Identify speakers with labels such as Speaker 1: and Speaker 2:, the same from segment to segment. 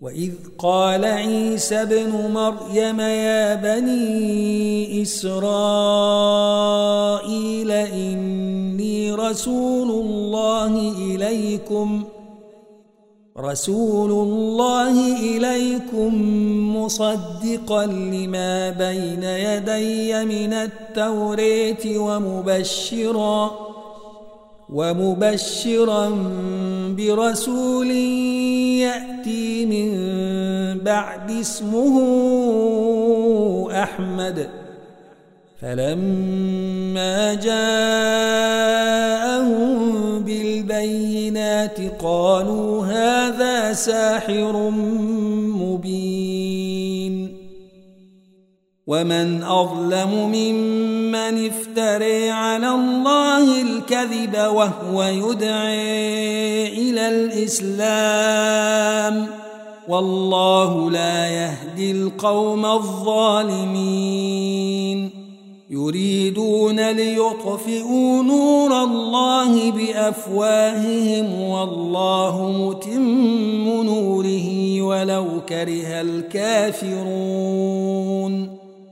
Speaker 1: وإذ قال عيسى ابن مريم يا بني إسرائيل إني رسول الله إليكم رسول الله إليكم مصدقا لما بين يدي من التوريت ومبشرا ومبشرا برسول يأتي من بعد اسمه أحمد. فلما جاءهم بالبينات قالوا هذا ساحر مبين. ومن أظلم ممن افتري على الله الكذب وهو يدعي إلى الإسلام والله لا يهدي القوم الظالمين يريدون ليطفئوا نور الله بأفواههم والله متم نوره ولو كره الكافرون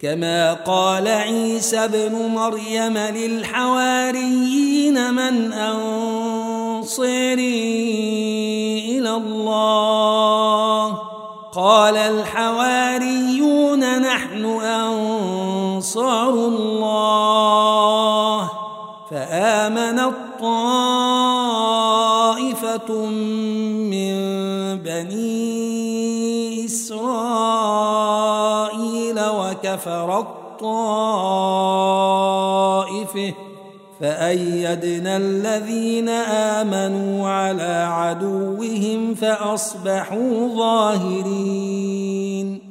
Speaker 1: كما قال عيسى ابن مريم للحواريين من أنصري إلى الله. قال الحواريون نحن أنصار الله. فآمن الطائفة من بني إسرائيل وكفر الطائفة فأيدنا الذين آمنوا على عدوهم فأصبحوا ظاهرين.